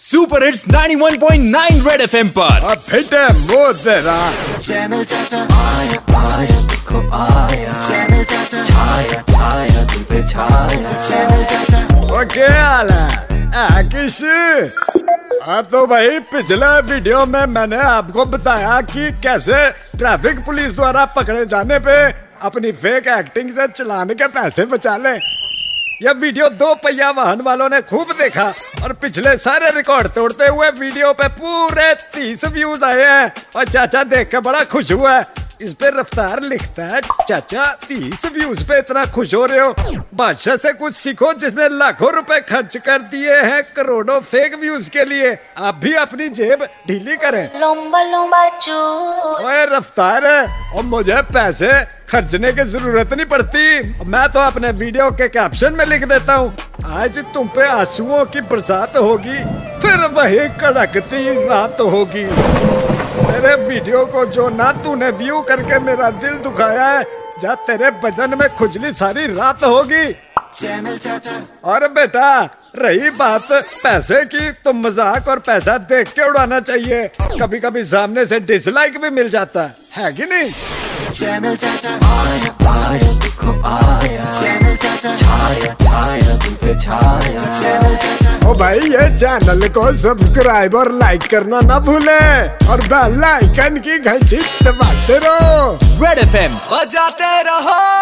Super hits 91.9 red FM पर। अब fit है वो तेरा चैनल चाचा आया आया देखो आया। चैनल चाचा छाया छाया तुम पे छाया। चैनल चाचा वो क्या हाल आ, किस? हाँ तो भाई पिछले वीडियो में मैंने आपको बताया कि कैसे ट्रैफ़िक पुलिस द्वारा पकड़े जाने पे अपनी फेक एक्टिंग से चलाने के पैसे बचा ले। यह वीडियो दो पहिया वाहन वालों ने खूब देखा और पिछले सारे रिकॉर्ड तोड़ते हुए वीडियो पे पूरे तीस व्यूज़ आए हैं और चाचा देख के बड़ा खुश हुआ है। इस पे रफ्तार लिखता है चाचा तीस व्यूज़ पे इतना खुश हो रहे हो? बादशाह से कुछ सीखो जिसने लाखों रुपए खर्च कर दिए हैं करोड़ों फेक व्यूज़ के लिए। आप भी अपनी जेब ढीली करें। लंबा लंबा ओए रफ्तार है। और मुझे पैसे खर्चने की ज़रूरत नहीं पड़ती। मैं तो अपने वीडियो के कैप्शन में लिख देता हूँ। आज तुम पे आंसुओं की बरसात होगी फिर वही कड़कती रात होगी। वीडियो को जो ना तूने व्यू करके मेरा दिल दुखाया है जा तेरे बदन में खुजली सारी रात होगी। चैनल चाचा। और बेटा रही बात पैसे की तो मज़ाक और पैसा देख के उड़ाना चाहिए। कभी कभी सामने से डिसलाइक भी मिल जाता है है कि नहीं? चैनल चाचा। आया आया देखो आया। भाई, ये चैनल को सब्सक्राइब और लाइक करना ना भूले और बेल आइकन की घंटी दबाते रहो। रेड एफएम बजाते रहो।